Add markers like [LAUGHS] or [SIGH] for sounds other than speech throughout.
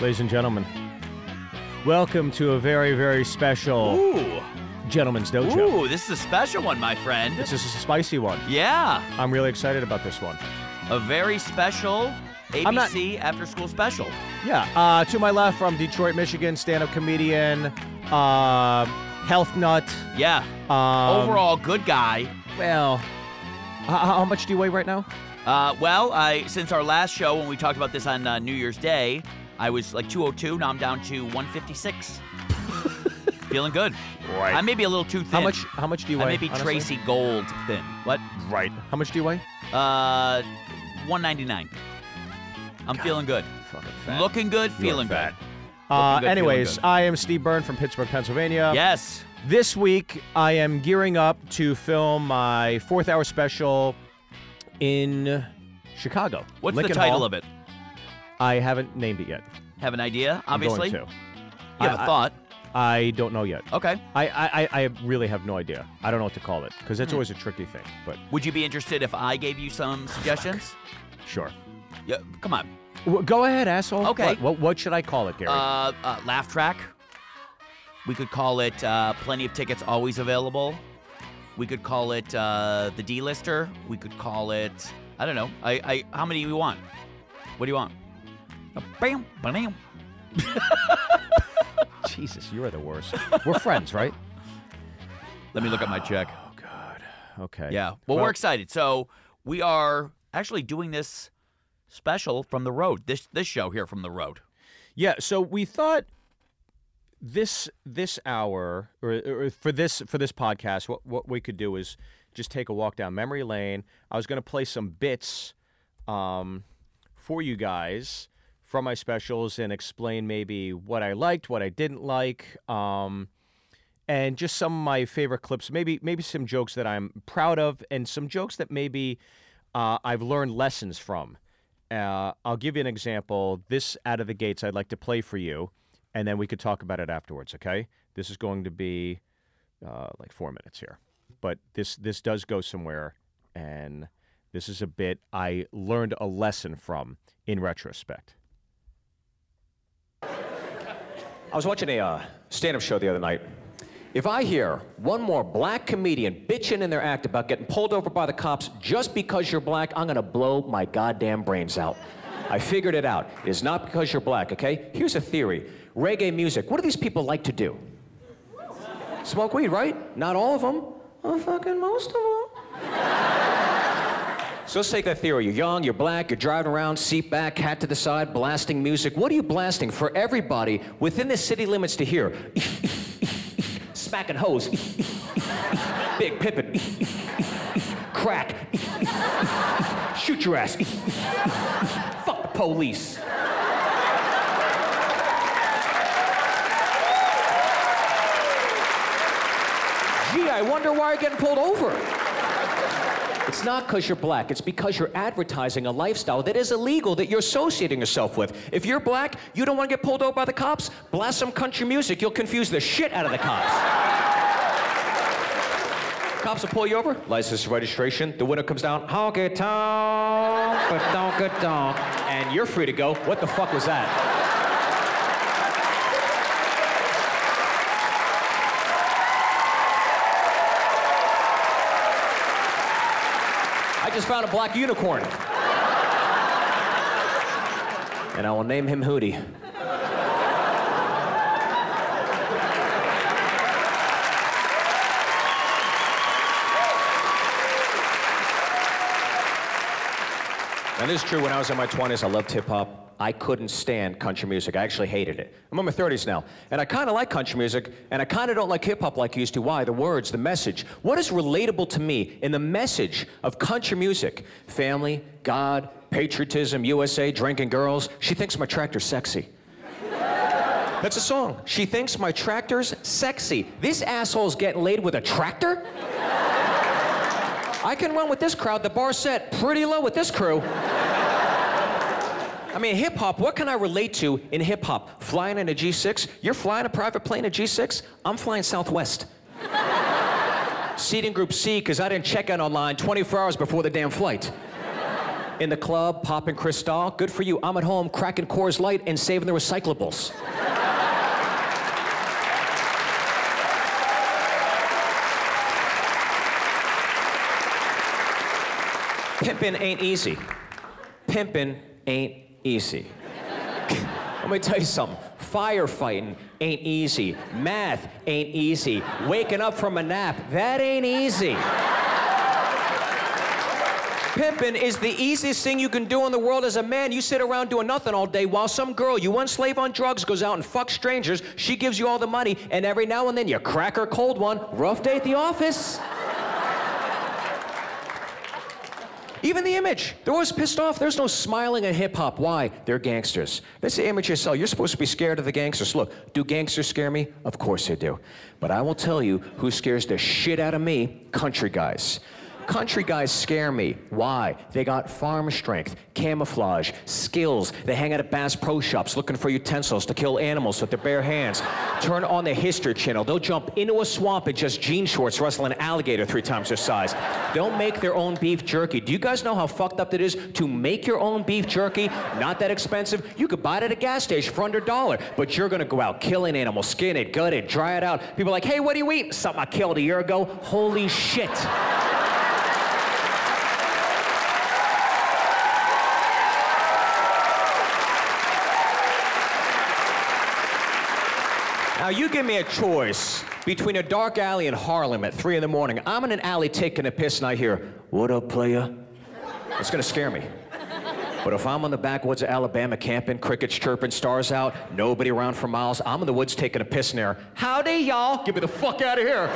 Ladies and gentlemen, welcome to a very, very special Ooh, Gentleman's Dojo. ooh, this is a special one, my friend. This is a spicy one. yeah, I'm really excited about this one. a very special I'm not- ABC after school special. Yeah, uh, to my left from Detroit, Michigan, stand-up comedian, uh, health nut. Yeah, Um, overall good guy. Well, how, how much do you weigh right now? Uh, well, I since our last show when we talked about this on uh, New Year's Day, I was like 202. Now I'm down to 156. [LAUGHS] Feeling good. Right. I may be a little too thin. How much? How much do you I weigh? may be honestly? Tracey Gold thin. What? Right. How much do you weigh? Uh, 199. I'm feeling good. Fucking fat. Looking good, You're feeling fat. good. Uh, good, anyways, good. I am Steve Byrne from Pittsburgh, Pennsylvania. Yes. This week, I am gearing up to film my fourth hour special in Chicago. What's Lincoln the title Hall. of it? I haven't named it yet. Have an idea? obviously. I'm going to. You have I- a thought. I don't know yet. Okay. I, I, I- I really have no idea. I don't know what to call it because Hmm. that's always a tricky thing. But Would you be interested if I gave you some suggestions? sure. Yeah. Come on. W- go ahead, asshole. Okay. What, what, what should I call it, Gary? Uh, uh, laugh track. We could call it uh, plenty of tickets always available. We could call it uh, the D-lister. We could call it I don't know. I, I how many do you want? What do you want? Bam, bam. [LAUGHS] Jesus, you are the worst. We're friends, right? Let me look at my check. Oh God. Okay. Yeah. Well, we're excited. So we are actually doing this special from the road. This this show here from the road. Yeah, so we thought this this hour or, or for this for this podcast, what what we could do is just take a walk down memory lane. I was going to play some bits um, for you guys from my specials and explain maybe what I liked, what I didn't like, um, and just some of my favorite clips. Maybe maybe some jokes that I'm proud of, and some jokes that maybe uh, I've learned lessons from. Uh, I'll give you an example. This out of the gates, I'd like to play for you, and then we could talk about it afterwards. Okay? This is going to be uh, like four minutes here, but this this does go somewhere, and this is a bit I learned a lesson from in retrospect. I was watching a uh, stand-up show the other night. If I hear one more black comedian bitching in their act about getting pulled over by the cops just because you're black, I'm gonna blow my goddamn brains out. I figured it out. It is not because you're black, okay? Here's a theory. Reggae music, what do these people like to do? Smoke weed, right? Not all of them. Well, fucking most of them. So let's take that theory. You're young, you're black, you're driving around, seat back, hat to the side, blasting music. What are you blasting for everybody within the city limits to hear? [LAUGHS] Smacking hose. [LAUGHS] Big Pimpin'. [LAUGHS] Crack. Shoot your ass. Fuck the police. Gee, I wonder why you're getting pulled over. It's not because you're black. It's because you're advertising a lifestyle that is illegal that you're associating yourself with. If you're black, you don't want to get pulled over by the cops, blast some country music. You'll confuse the shit out of the cops. cops will pull you over, license registration. The window comes down, honky tonk, but donk donk. And you're free to go. What the fuck was that? Just found a black unicorn. And I will name him Hootie. This is true. When I was in my 20s, I loved hip hop. I couldn't stand country music. I actually hated it. I'm in my 30s now, and I kind of like country music, and I kind of don't like hip hop like I used to. Why? The words, the message. What is relatable to me in the message of country music? Family, God, patriotism, USA, drinking girls. She thinks my tractor's sexy. That's a song. She thinks my tractor's sexy. This asshole's getting laid with a tractor? I can run with this crowd. The bar set pretty low with this crew. I mean, hip hop, what can I relate to in hip hop? Flying in a G6? You're flying a private plane, a G6? I'm flying Southwest. Seating group C, because I didn't check in online 24 hours before the damn flight. In the club, popping Cristal. Good for you. I'm at home cracking Coors Light and saving the recyclables. Pimpin' ain't easy. Pimpin' ain't easy. Let me tell you something. Firefighting ain't easy. Math ain't easy. Waking up from a nap, that ain't easy. Pimping is the easiest thing you can do in the world as a man. You sit around doing nothing all day while some girl you once slave on drugs goes out and fucks strangers. She gives you all the money, and every now and then you crack her cold one. Rough day at the office. Even the image. They're always pissed off. There's no smiling in hip hop. Why? They're gangsters. That's the image you sell. You're supposed to be scared of the gangsters. Look, do gangsters scare me? Of course they do. But I will tell you who scares the shit out of me country guys. Country guys scare me. Why? They got farm strength, camouflage, skills. They hang out at Bass Pro Shops looking for utensils to kill animals with their bare hands. Turn on the History Channel. They'll jump into a swamp in just jean shorts, wrestle an alligator three times their size. They'll make their own beef jerky. Do you guys know how fucked up it is to make your own beef jerky? Not that expensive. You could buy it at a gas station for under a dollar, but you're gonna go out, kill an animal, skin it, gut it, dry it out. People are like, hey, what do you eat? Something I killed a year ago. Holy shit. Now, you give me a choice between a dark alley in Harlem at 3 in the morning. I'm in an alley taking a piss and I hear, What up, playa? It's gonna scare me. But if I'm on the backwoods of Alabama camping, crickets chirping, stars out, nobody around for miles, I'm in the woods taking a piss in there. Howdy, y'all. Get me the fuck out of here.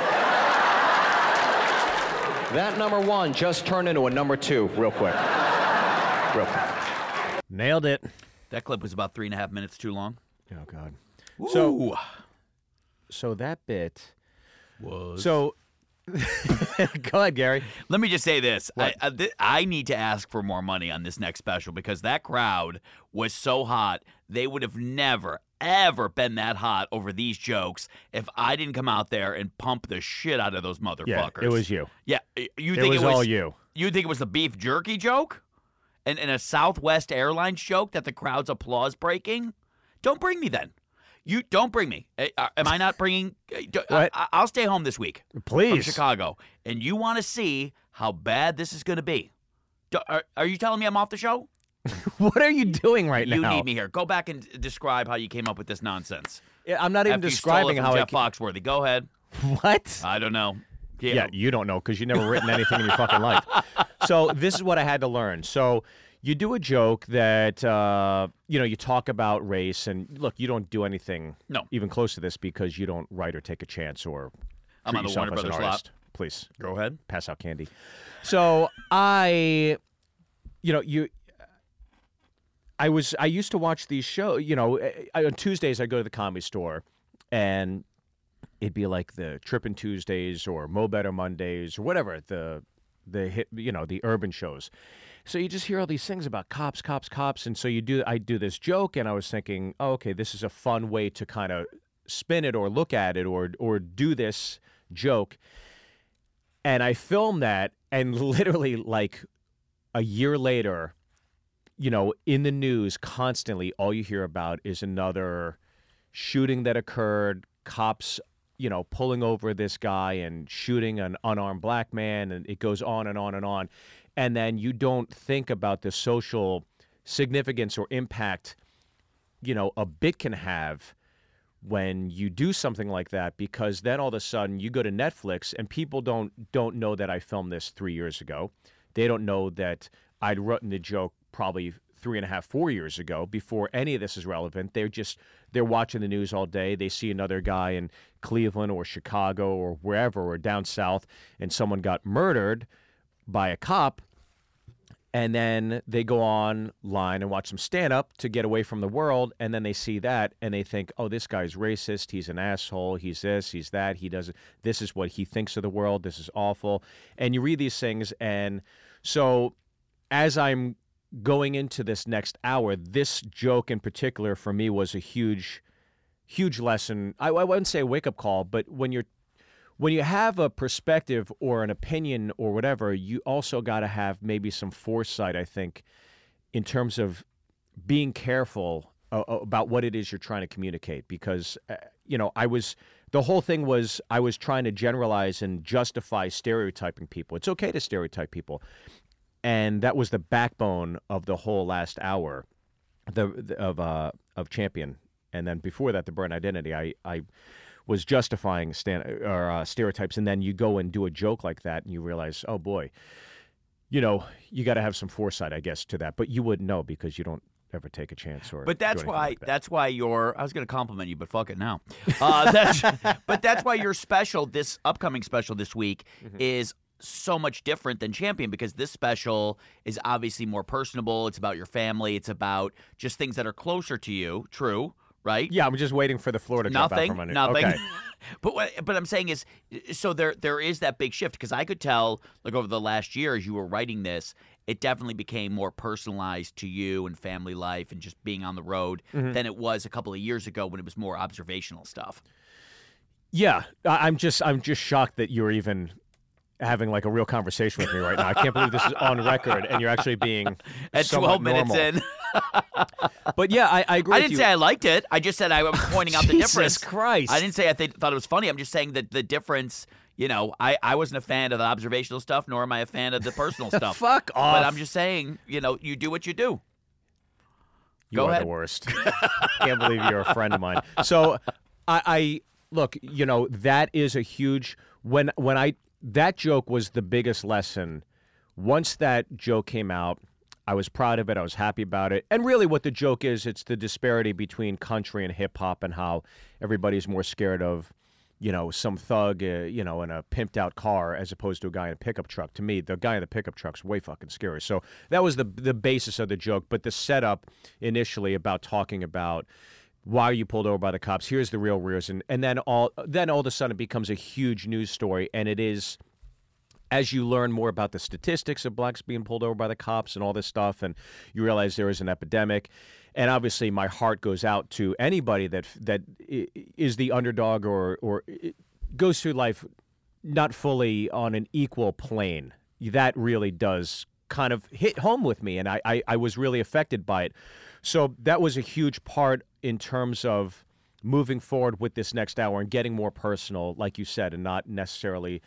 that number one just turned into a number two, real quick. Real quick. Nailed it. That clip was about three and a half minutes too long. Oh God. Ooh. So- So that bit. was. So. [LAUGHS] Go ahead, Gary. Let me just say this: I, I, th- I need to ask for more money on this next special because that crowd was so hot. They would have never, ever been that hot over these jokes if I didn't come out there and pump the shit out of those motherfuckers. Yeah, it was you. Yeah, you It think was it was all you. You think it was the beef jerky joke, and and a Southwest Airlines joke that the crowd's applause breaking? Don't bring me then. You don't bring me. Eh, uh, Am I not bringing? eh, I, What? I- I'll stay home this week from Please. Chicago, and you want to see how bad this is going to be. Do- are, are you telling me I'm off the show? [LAUGHS] What are you doing right You now? You need me here. Go back and describe how you came up with this nonsense. Yeah, I'm not even After you stole it describing how I. Jeff Foxworthy. Go ahead. What? I don't know. Yeah, you don't know because you've never written anything in your fucking life. So this is what I had to learn. So you do a joke that uh, you know you talk about race, and look, you don't do anything No. even close to this because you don't write or take a chance or I'm treat on the yourself Warner as an Brothers lot. artist. Please Go ahead. pass out candy. So I, you know, you. I was I used to watch these shows. You know, I, on Tuesdays I go to the comedy store, and it'd be like the Trippin' Tuesdays or Mo Better Mondays or whatever the the hit you know the urban shows. So you just hear all these things about cops, cops, cops, and so you do. I do this joke, and I was thinking, oh, okay, this is a fun way to kind of spin it or look at it or or do this joke. And I filmed that, and [LAUGHS] literally like a year later, you know, in the news constantly, all you hear about is another shooting that occurred, cops, you know, pulling over this guy and shooting an unarmed black man, and it goes on and on and on. And then you don't think about the social significance or impact, you know, a bit can have when you do something like that because then all of a sudden you go to Netflix and people don't don't know that I filmed this three years ago. They don't know that I'd written the joke probably three and a half, four years ago before any of this is relevant. They're just they're watching the news all day. They see another guy in Cleveland or Chicago or wherever or down south and someone got murdered by a cop and then they go online and watch some stand up to get away from the world and then they see that and they think oh this guy's racist. He's an asshole. He's this he's that. He doesn't this is what he thinks of the world. This is awful. And you read these things and so as i'm going into this next hour this joke in particular for me was a huge huge lesson. I, I wouldn't say a wake-up call but when you're when you have a perspective or an opinion or whatever, you also got to have maybe some foresight, I think, in terms of being careful uh, about what it is you're trying to communicate. Because, uh, you know, I was, the whole thing was I was trying to generalize and justify stereotyping people. It's okay to stereotype people. And that was the backbone of the whole last hour the, the of uh, of champion and then before that the burn identity i i was justifying stand, or uh, stereotypes and then you go and do a joke like that and you realize oh boy you know you got to have some foresight i guess to that but you wouldn't know because you don't ever take a chance or but that's why like that. that's why you're i was going to compliment you but fuck it now uh, [LAUGHS] that's, but that's why your special this upcoming special this week Mm-hmm. is so much different than champion because this special is obviously more personable it's about your family it's about just things that are closer to you true right? Yeah i'm just waiting for the floor to out nothing? from under nothing? Okay. [LAUGHS] But what but i'm saying is so there there is that big shift because i could tell like over the last year as you were writing this it definitely became more personalized to you and family life and just being on the road Mm-hmm. than it was a couple of years ago when it was more observational stuff. Yeah I- i'm just i'm just shocked that you're even having like a real conversation with me right now. I can't believe this is on record and you're actually being [LAUGHS] at 12 minutes normal. in [LAUGHS] but yeah i, I agree i with didn't you. say i liked it i just said i was pointing out the [LAUGHS] Jesus difference Christ. i didn't say i th- thought it was funny i'm just saying that the difference you know I, I wasn't a fan of the observational stuff nor am i a fan of the personal [LAUGHS] stuff Fuck off. but i'm just saying you know you do what you do You Go are ahead. the worst. Can't believe you're a friend of mine. So, I, I look. You know that is a huge when when I that joke was the biggest lesson. Once that joke came out, I was proud of it. I was happy about it. And really, what the joke is, it's the disparity between country and hip hop, and how everybody's more scared of. You know, some thug, uh, you know, in a pimped out car as opposed to a guy in a pickup truck. To me, the guy in the pickup truck's way fucking scary. So that was the the basis of the joke. But the setup initially about talking about why are you pulled over by the cops? Here's the real reason, and then all then all of a sudden it becomes a huge news story, and it is as you learn more about the statistics of blacks being pulled over by the cops and all this stuff, and you realize there is an epidemic. And obviously, my heart goes out to anybody that that is the underdog or or goes through life not fully on an equal plane. That really does kind of hit home with me, and I, I, I was really affected by it. So that was a huge part in terms of moving forward with this next hour and getting more personal, like you said, and not necessarily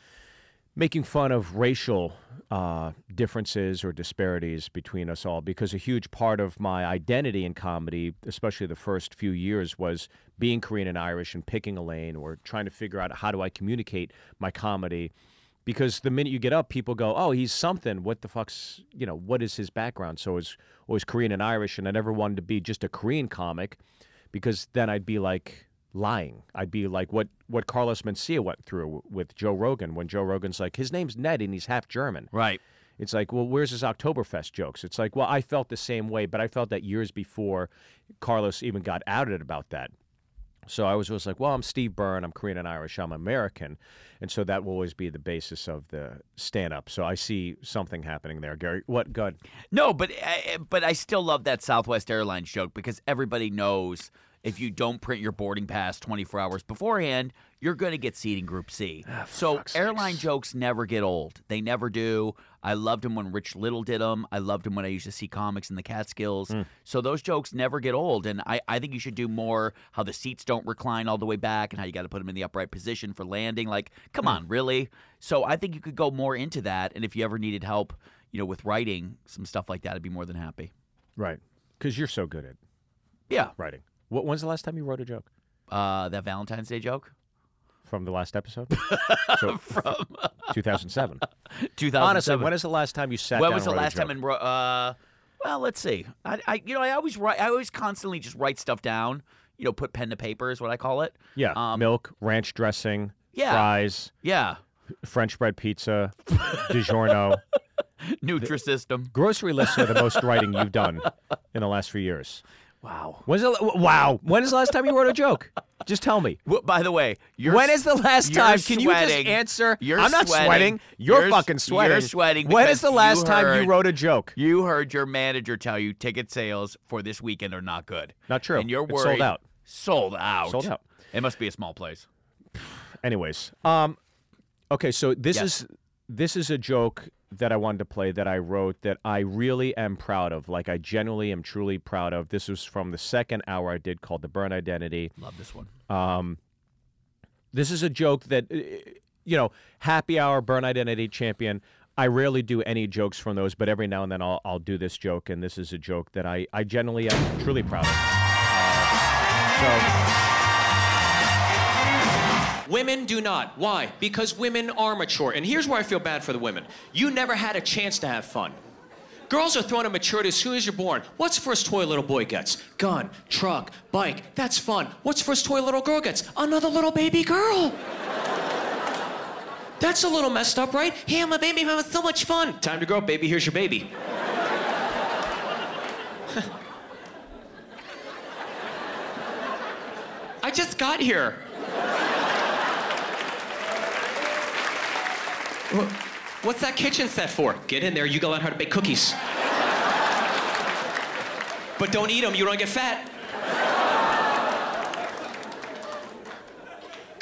making fun of racial uh, differences or disparities between us all because a huge part of my identity in comedy, especially the first few years, was being Korean and Irish and picking a lane or trying to figure out how do I communicate my comedy. Because the minute you get up, people go, "Oh, he's something. What the fuck's you know? What is his background?" So it's always Korean and Irish, and I never wanted to be just a Korean comic, because then I'd be like lying. I'd be like what what Carlos Mencia went through with Joe Rogan when Joe Rogan's like his name's Ned and he's half German. right It's like, well, where's his Oktoberfest jokes? It's like, well, I felt the same way, but I felt that years before Carlos even got outed about that. So I was always like, well, I'm Steve Byrne, I'm Korean and Irish, I'm American. And so that will always be the basis of the stand up. So I see something happening there, Gary. What good? No, but I- but I still love that Southwest Airlines joke because everybody knows if you don't print your boarding pass 24 hours beforehand, you're going to get seating Group C. Ah, so airline sakes. jokes never get old. They never do. I loved them when Rich Little did them. I loved them when I used to see comics in the Catskills. Hmm. So those jokes never get old. And I, I think you should do more how the seats don't recline all the way back and how you got to put them in the upright position for landing. Like, come hmm. on, really? So I think you could go more into that. And if you ever needed help, you know, with writing some stuff like that, I'd be more than happy. Right. Because you're so good at Yeah. writing. What, when's the last time you wrote a joke? Uh, that Valentine's Day joke From the last episode? [LAUGHS] so, from [LAUGHS] 2007. 2007. Honestly, when is the last time you sat when was the and last time ro- uh well let's see I, I you know i always write i always constantly just write stuff down you know put pen to paper is what i call it Yeah, um, milk, ranch dressing, Yeah. fries, yeah French bread pizza, [LAUGHS] DiGiorno. nutrisystem Grocery lists are the most writing you've done in the last few years. Wow When's the, wow? When is the last time you wrote a joke? Just tell me. Well, by the way you're when is the last time? Can you just sweating. answer? You're I'm not sweating. You're, You're s- fucking sweating. you're sweating When because the last time heard- you wrote a joke? you heard your manager tell you ticket sales for this weekend are not good Not true. and you're It's worried sold out. sold out Sold out. it must be a small place Anyways, um, Okay, so this Yes. is this is a joke that I wanted to play that I wrote that I really am proud of. Like I genuinely am truly proud of. This was from the second hour I did called the Burn Identity. Love this one. Um, this is a joke that, uh, you know, happy hour, burn identity champion. I rarely do any jokes from those, but every now and then I'll, I'll do this joke, and this is a joke that I, I generally am truly proud of. Uh, Women do not. Why? Because women are mature. And here's where I feel bad for the women. You never had a chance to have fun. Girls are thrown to maturity as soon as you're born. What's first toy a little boy gets? Gun, truck, bike. That's fun. What's first toy a little girl gets? Another little baby girl. [LAUGHS] That's a little messed up, right? Hey, I'm a baby, I'm having so much fun. Time to grow up, baby. Here's your baby. [LAUGHS] I just got here. What's that kitchen set for? Get in there, you gotta learn how to bake cookies. but don't eat them, you don't get fat.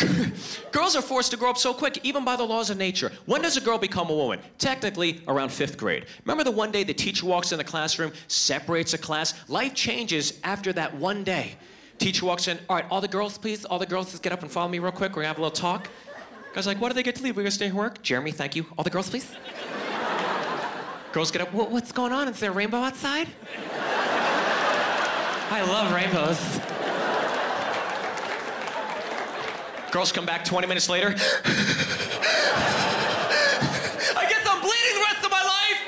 [LAUGHS] Girls are forced to grow up so quick, even by the laws of nature. When does a girl become a woman? Technically, around fifth grade. Remember the one day the teacher walks in the classroom, separates a class? Life changes after that one day. Teacher walks in, all right, all the girls, please, all the girls, just get up and follow me real quick. We're gonna have a little talk. Guy's like, what do they get to leave? We're gonna stay here work? Jeremy, thank you. All the girls, please. girls get up, what's going on? Is there a rainbow outside? I love rainbows. Girls come back 20 minutes later. I guess I'm bleeding the rest of my life.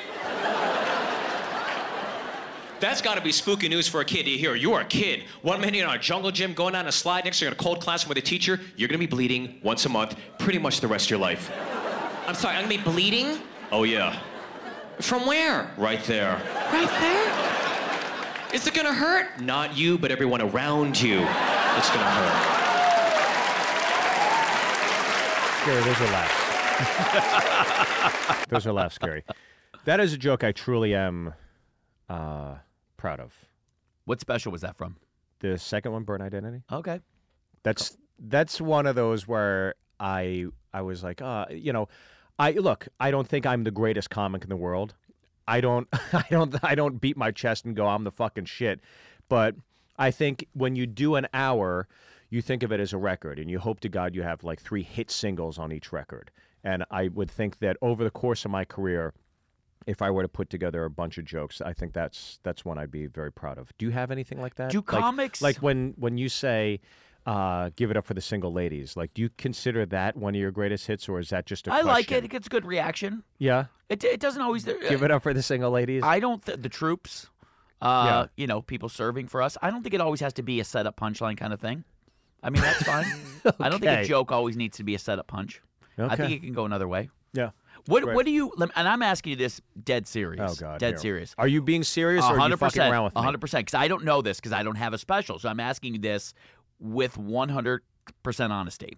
That's got to be spooky news for a kid to hear. You're a kid. One minute you're on a jungle gym going down a slide, next you're in a cold classroom with a teacher. You're going to be bleeding once a month, pretty much the rest of your life. I'm sorry, I'm going to be bleeding? Oh, yeah. From where? Right there. Right there? Is it going to hurt? Not you, but everyone around you. It's going to hurt. Scary, those are laughs. those are laughs, Scary. That is a joke I truly am uh, proud of. What special was that from? The second one, Burn Identity. Okay. That's that's one of those where I I was like, uh, you know, I look, I don't think I'm the greatest comic in the world. I don't [LAUGHS] I don't I don't beat my chest and go I'm the fucking shit. But I think when you do an hour, you think of it as a record and you hope to God you have like three hit singles on each record. And I would think that over the course of my career, if I were to put together a bunch of jokes, I think that's that's one I'd be very proud of. Do you have anything like that? Do Like- comics- like when when you say uh, "Give it up for the single ladies"? Like, do you consider that one of your greatest hits, or is that just a I like it. It gets good reaction. Yeah, It, it doesn't always. give it up for the single ladies. I don't. Th- the troops. Uh, Yeah. You know, people serving for us. I don't think it always has to be a setup punchline kind of thing. I mean, that's fine. [LAUGHS] I don't think a joke always needs to be a setup punch. I think it can go another way. yeah. What Right. What do you? And I'm asking you this dead serious. Oh God. Dead here. serious. Are you being serious, or are you fucking around with me? hundred percent. Because I don't know this because I don't have a special. So I'm asking you this with one hundred percent honesty.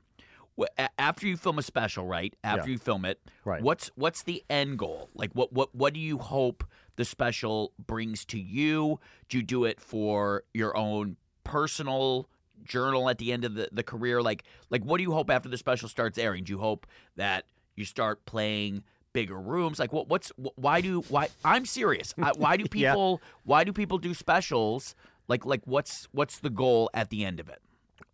After you film a special, right? After Yeah. you film it, Right. What's what's the end goal? Like, what what what do you hope the special brings to you? Do you do it for your own personal journal at the end of the, the career? Like like what do you hope after the special starts airing? Do you hope that you start playing bigger rooms? Like what what's why do why I'm serious. Why do [LAUGHS] Yeah. people why do people do specials? Like like what's what's the goal at the end of it?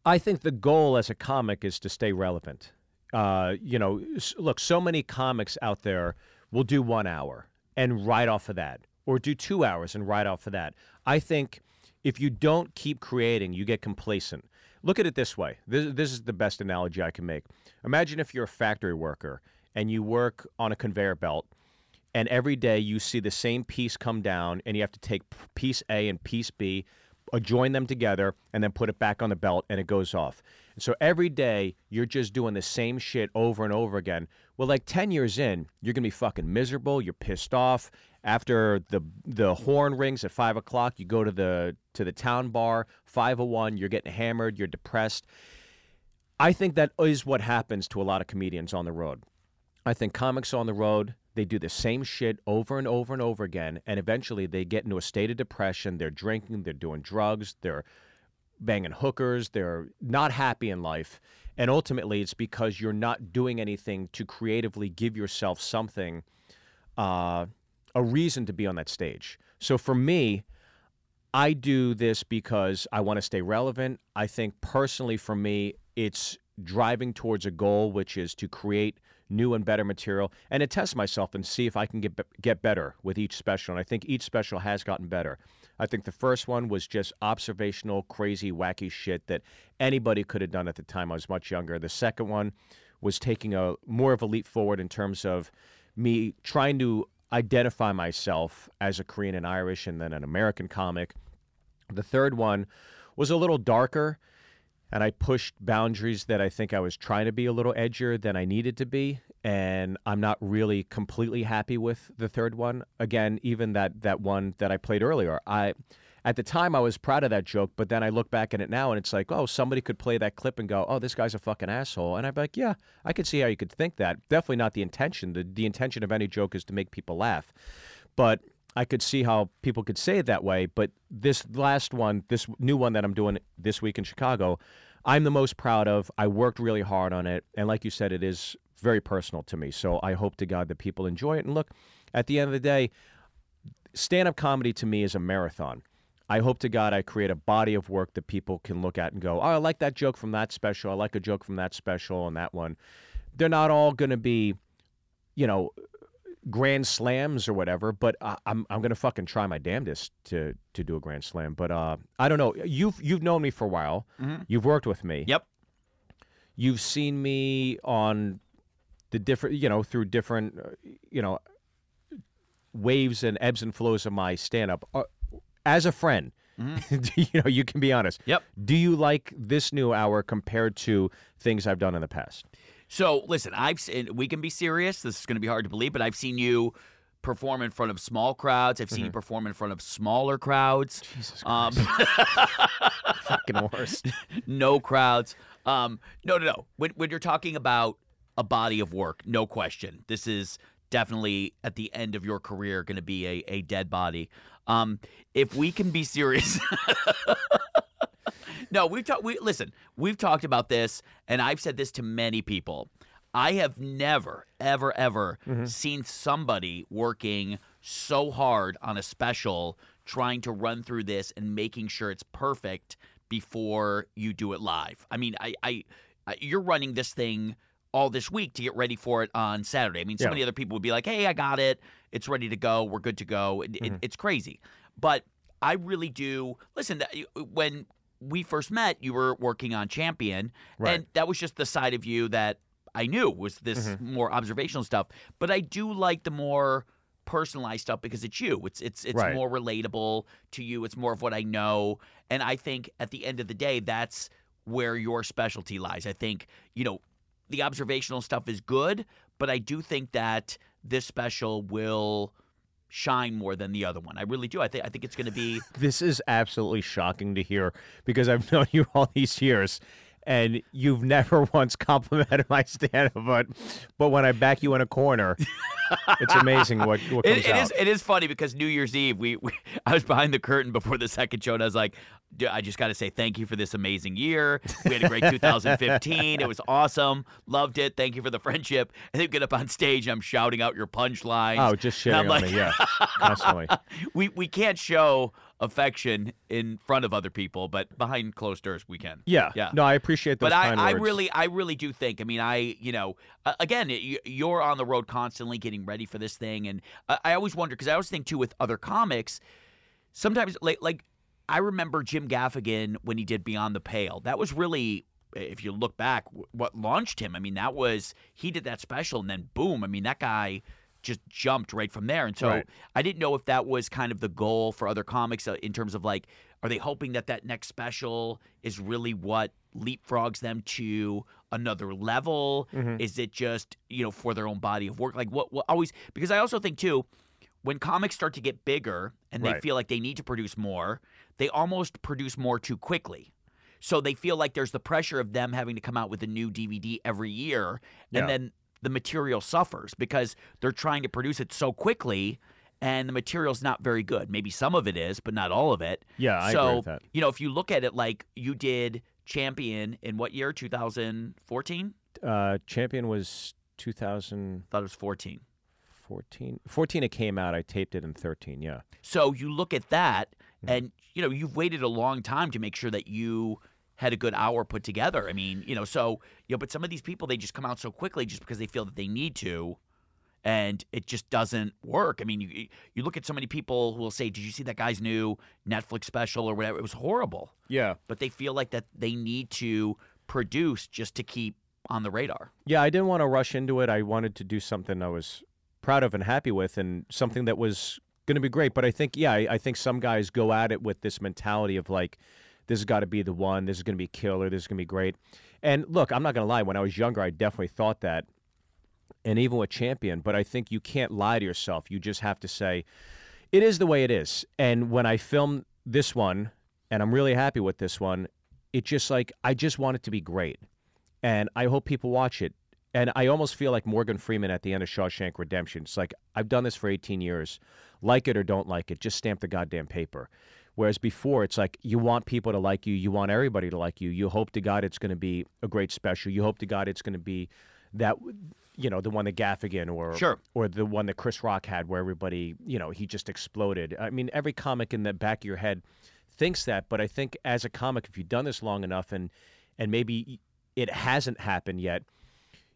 I think the goal as a comic is to stay relevant. Uh, you know, look, so many comics out there will do one hour and write off of that, or do two hours and write off of that. I think if you don't keep creating, you get complacent. Look at it this way. This, this is the best analogy I can make. Imagine if you're a factory worker and you work on a conveyor belt and every day you see the same piece come down and you have to take piece A and piece B, join them together, and then put it back on the belt and it goes off. And so every day you're just doing the same shit over and over again. Well, like 10 years in, you're going to be fucking miserable. You're pissed off. After the the horn rings at five o'clock, you go to the to the town bar. Five o one, you're getting hammered. You're depressed. I think that is what happens to a lot of comedians on the road. I think comics on the road, they do the same shit over and over and over again, and eventually they get into a state of depression. They're drinking, they're doing drugs, they're banging hookers, they're not happy in life. and ultimately it's because you're not doing anything to creatively give yourself something, uh, a reason to be on that stage. So for me, I do this because I want to stay relevant. I think personally for me, it's driving towards a goal, which is to create new and better material and to test myself and see if I can get get better with each special. And I think each special has gotten better. I think the first one was just observational, crazy, wacky shit that anybody could have done at the time I was much younger. The second one was taking a more of a leap forward in terms of me trying to identify myself as a Korean and Irish and then an American comic. The third one was a little darker and I pushed boundaries that I think I was trying to be a little edgier than I needed to be, and I'm not really completely happy with the third one. Again, even that that one that I played earlier, I at the time I was proud of that joke, but then I look back at it now and it's like, oh, somebody could play that clip and go, oh, this guy's a fucking asshole, and I'd be like, yeah, I could see how you could think that. Definitely not the intention. The the intention of any joke is to make people laugh, but I could see how people could say it that way, but this last one, this new one that I'm doing this week in Chicago, I'm the most proud of. I worked really hard on it, and like you said, it is very personal to me. So I hope to God that people enjoy it. And look, at the end of the day, stand-up comedy to me is a marathon. I hope to God I create a body of work that people can look at and go, "Oh, I like that joke from that special. I like a joke from that special and that one." They're not all going to be, you know, grand slams or whatever, but I, I'm I'm gonna fucking try my damnedest to to do a grand slam. But uh, I don't know. You've you've known me for a while. You've worked with me. Yep. You've seen me on the different, you know, through different, uh, you know, waves and ebbs and flows of my stand up. Uh, as a friend, [LAUGHS] you know, you can be honest. Yep. Do you like this new hour compared to things I've done in the past? So listen, I've seen, we can be serious. This is going to be hard to believe, but I've seen you perform in front of small crowds. I've seen you perform in front of smaller crowds. Jesus Um, [LAUGHS] fucking worst. no crowds. Um, no, no, no. When, when you're talking about a body of work, no question. This is definitely at the end of your career going to be a, a dead body. Um, if we can be serious. [LAUGHS] no, we've talked. We listen. We've talked about this, and I've said this to many people. I have never, ever, ever seen somebody working so hard on a special, trying to run through this and making sure it's perfect before you do it live. I mean, I, I, I you're running this thing all this week to get ready for it on Saturday. I mean, so Yeah. many other people would be like, "Hey, I got it. It's ready to go. We're good to go." It, it, it's crazy, but I really do listen. When we first met, you were working on Champion, Right. and that was just the side of you that I knew was this Mm-hmm. more observational stuff. But I do like the more personalized stuff because it's you. It's it's it's Right. more relatable to you. It's more of what I know, and I think at the end of the day, that's where your specialty lies. I think you know the observational stuff is good, but I do think that this special will shine more than the other one. I really do. I think I think it's going to be [LAUGHS] This is absolutely shocking to hear because I've [LAUGHS] known you all these years and you've never [LAUGHS] once complimented my stand up, but but when I back you in a corner, it's amazing what, what comes It, it out. is. It is funny because New Year's Eve, we, we [LAUGHS] I was behind the curtain before the second show, and I was like, I just got to say thank you for this amazing year. We had a great [LAUGHS] 2015. It was awesome. Loved it. Thank you for the friendship." And then get up on stage, I'm shouting out your punchlines. Oh, just And shitting on like- me, yeah, [LAUGHS] constantly. we we can't show affection in front of other people, but behind closed doors we can. Yeah, Yeah. No, I appreciate those But I, I words. really, I really do think. I mean, I, you know, uh, again, you're on the road constantly, getting ready for this thing, and I, I always wonder because I always think too with other comics, sometimes like like I remember Jim Gaffigan when he did Beyond the Pale. That was really, if you look back, what launched him. I mean, that was he did that special, and then boom. I mean, that guy just jumped right from there. And so Right. I didn't know if that was kind of the goal for other comics uh, in terms of like, are they hoping that that next special is really what leapfrogs them to another level? Mm-hmm. Is it just you know for their own body of work? Like what? what always because I also think too, when comics start to get bigger and they Right. feel like they need to produce more, they almost produce more too quickly. So they feel like there's the pressure of them having to come out with a new DVD every year, and Yeah. then the material suffers because they're trying to produce it so quickly and the material's not very good. Maybe some of it is, but not all of it. Yeah, I so, agree with that. you know, if you look at it like you did champion in what year? 2014? Uh, champion was 2014. Thought it was 14. 14 14 it came out. I taped it in 13. Yeah. So you look at that, Mm-hmm. and you know you've waited a long time to make sure that you had a good hour put together. I mean, you know, so you know, but some of these people they just come out so quickly just because they feel that they need to, and it just doesn't work. I mean, you you look at so many people who will say, "Did you see that guy's new Netflix special or whatever?" It was horrible, Yeah. but they feel like that they need to produce just to keep on the radar. Yeah, I didn't want to rush into it. I wanted to do something I was proud of and happy with, and something that was going to be great. But I think, yeah, I, I think some guys go at it with this mentality of like, this has got to be the one. This is going to be killer. This is going to be great. And look, I'm not going to lie. When I was younger, I definitely thought that, and even with Champion. But I think you can't lie to yourself. You just have to say, it is the way it is. And when I filmed this one, and I'm really happy with this one, it just like I just want it to be great and I hope people watch it. And I almost feel like Morgan Freeman at the end of Shawshank Redemption. It's like I've done this for 18 years, like it or don't like it, just stamp the goddamn paper. Whereas before, it's like you want people to like you, you want everybody to like you. You hope to God it's going to be a great special. You hope to God it's going to be that, you know, the one that Gaffigan or Sure. or the one that Chris Rock had, where everybody, you know, he just exploded. I mean, every comic in the back of your head thinks that, but I think as a comic, if you've done this long enough and and maybe it hasn't happened yet,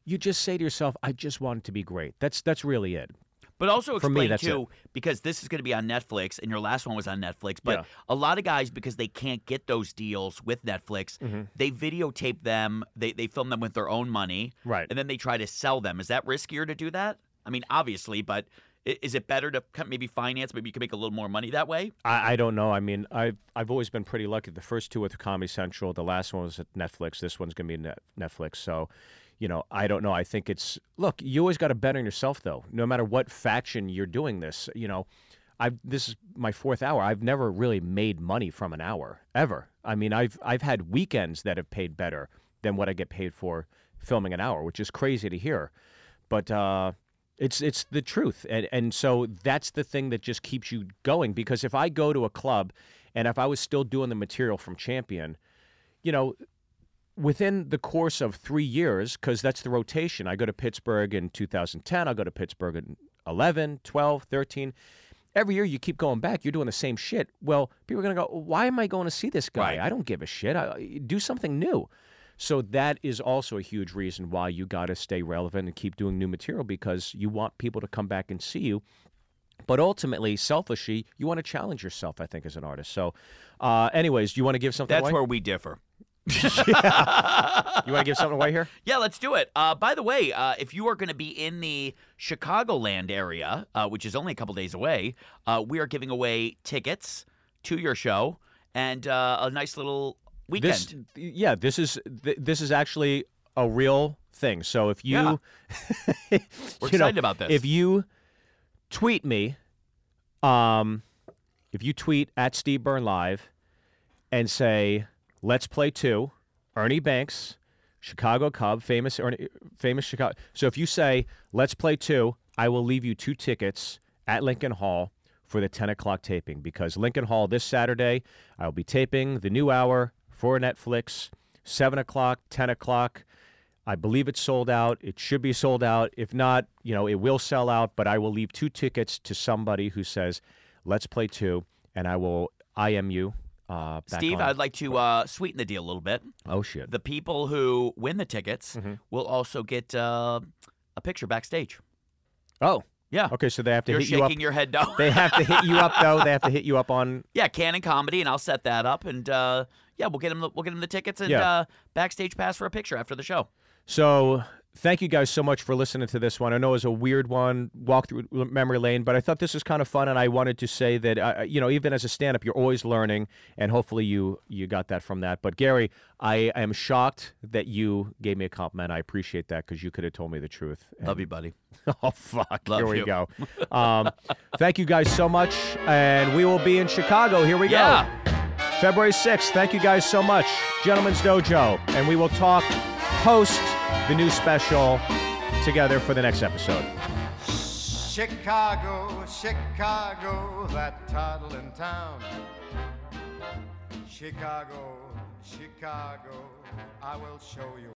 you just say to yourself, "I just want it to be great." That's that's really it. But also me, explain that's too, because this is going to be on Netflix, and your last one was on Netflix. But Yeah. a lot of guys, because they can't get those deals with Netflix, Mm-hmm. they videotape them, they they film them with their own money, Right. and then they try to sell them. Is that riskier to do that? I mean, obviously, but is it better to maybe finance? Maybe you can make a little more money that way. I, I don't know. I mean, I've I've always been pretty lucky. The first two were with Comedy Central. The last one was at Netflix. This one's going to be Netflix. So, you know, I don't know. I think it's look. You always got to bet on yourself, though. No matter what faction you're doing this, you know, I this is my fourth hour. I've never really made money from an hour ever. I mean, I've I've had weekends that have paid better than what I get paid for filming an hour, which is crazy to hear. But uh, it's it's the truth, and and so that's the thing that just keeps you going. Because if I go to a club, and if I was still doing the material from Champion, you know, within the course of three years, because that's the rotation. I go to Pittsburgh in 2010. I'll go to Pittsburgh in 11, 12, 13. Every year you keep going back, you're doing the same shit. Well, people are going to go, why am I going to see this guy? Right. I don't give a shit. I, do something new. So that is also a huge reason why you got to stay relevant and keep doing new material because you want people to come back and see you. But ultimately, selfishly, you want to challenge yourself, I think, as an artist. So, uh, anyways, do you want to give something That's away? where we differ. [LAUGHS] you want to give something away here? Yeah, let's do it. Uh, by the way, uh, if you are going to be in the Chicagoland area, uh, which is only a couple days away, uh, we are giving away tickets to your show and uh, a nice little weekend. This, yeah, this is th- this is actually a real thing. So if you, Yeah. [LAUGHS] you We're know, excited about this. If you tweet me, um, if you tweet at Steve Byrne Live and say "Let's play two, Ernie Banks, Chicago Cub, famous Ernie, famous Chicago. So if you say "Let's play two, I will leave you two tickets at Lincoln Hall for the 10 o'clock taping because Lincoln Hall this Saturday, I will be taping the new hour for Netflix, 7 o'clock, 10 o'clock. I believe it's sold out. It should be sold out. If not, you know, it will sell out, but I will leave two tickets to somebody who says, let's play two, and I will IM you. Uh, Steve, on. I'd like to uh, sweeten the deal a little bit. Oh, shit. The people who win the tickets Mm-hmm. will also get uh, a picture backstage. Oh, Yeah. okay. So they have to You're hit you up. shaking your head no. They have to hit you up, [LAUGHS] though. They have to hit you up on. yeah, Cannon Comedy, and I'll set that up, and uh, yeah, we'll get them The, we'll get him the tickets and Yeah. uh, backstage pass for a picture after the show. So thank you guys so much for listening to this one. I know it was a weird one, walk through memory lane, but I thought this was kind of fun, and I wanted to say that uh, you know even as a stand-up, you're always learning, and hopefully you you got that from that. But Gary, I am shocked that you gave me a compliment. I appreciate that because you could have told me the truth. And- Love you, buddy. [LAUGHS] oh fuck! Love Here we you. go. Um, thank you guys so much, and we will be in Chicago. Here we Yeah. go. February 6th. Thank you guys so much. Gentlemen's Dojo. And we will talk post the new special together for the next episode. Chicago, Chicago, that toddling town. Chicago, Chicago, I will show you